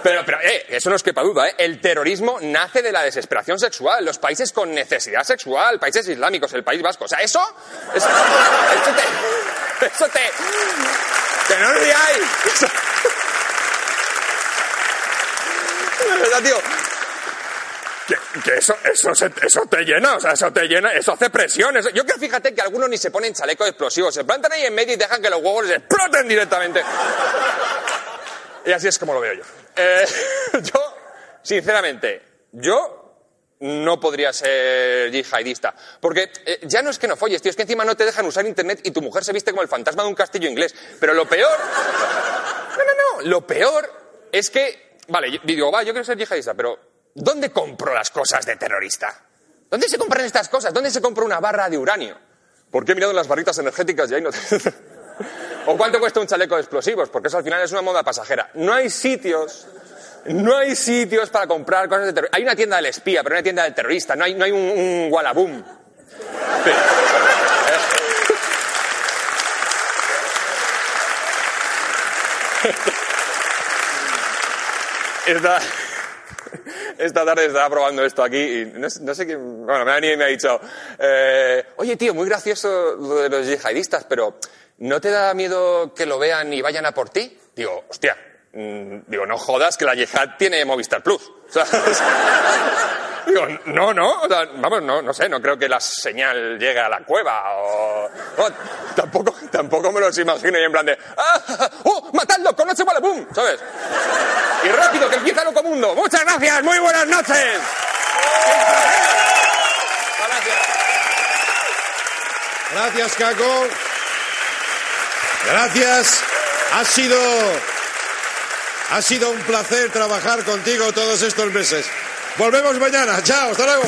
Pero, pero, eh, eso no es quepa duda, ¿eh? El terrorismo nace de la desesperación sexual. Los países con necesidad sexual, países islámicos, el País Vasco. O sea, eso. Eso, eso te. Eso te. Que no os. Eso- Verdad, tío. Que, que eso, eso, te llena, o sea, eso te llena, eso hace presión. eso- Yo creo, fíjate, que algunos ni se ponen chalecos explosivos, se plantan ahí en medio y dejan que los huevos les exploten directamente. Y así es como lo veo yo. Eh, yo, sinceramente, yo no podría ser yihadista. Porque eh, ya no es que no folles, tío, es que encima no te dejan usar internet y tu mujer se viste como el fantasma de un castillo inglés. Pero lo peor. No, no, no. Lo peor es que. Vale, yo digo, va, yo quiero ser yihadista, pero ¿dónde compro las cosas de terrorista? ¿Dónde se compran estas cosas? ¿Dónde se compra una barra de uranio? Porque he mirado las barritas energéticas y ahí no. ¿O cuánto cuesta un chaleco de explosivos? Porque eso al final es una moda pasajera. No hay sitios. No hay sitios para comprar cosas de terrorista. Hay una tienda del espía, pero no hay tienda del terrorista. No hay, no hay un, un Wallabum. Sí. Esta, esta tarde estaba probando esto aquí y no, no sé quién. Bueno, me ha venido y me ha dicho: eh, Oye, tío, muy gracioso lo de los yihadistas, pero ¿no te da miedo que lo vean y vayan a por ti? Digo, hostia, mm, digo, no jodas que la yihad tiene Movistar Plus. Sea, No, no, vamos, no, no sé, no creo que la señal llegue a la cueva o... tampoco, tampoco me los imagino y en plan de... ¡Ah! ¡Oh, matadlo! ¡Con noche vale boom! ¿Sabes? Y rápido, que empieza Loco Mundo. Muchas gracias, muy buenas noches. Gracias, Caco. Gracias. Ha sido. Ha sido un placer trabajar contigo todos estos meses. Volvemos mañana. Chao, hasta luego.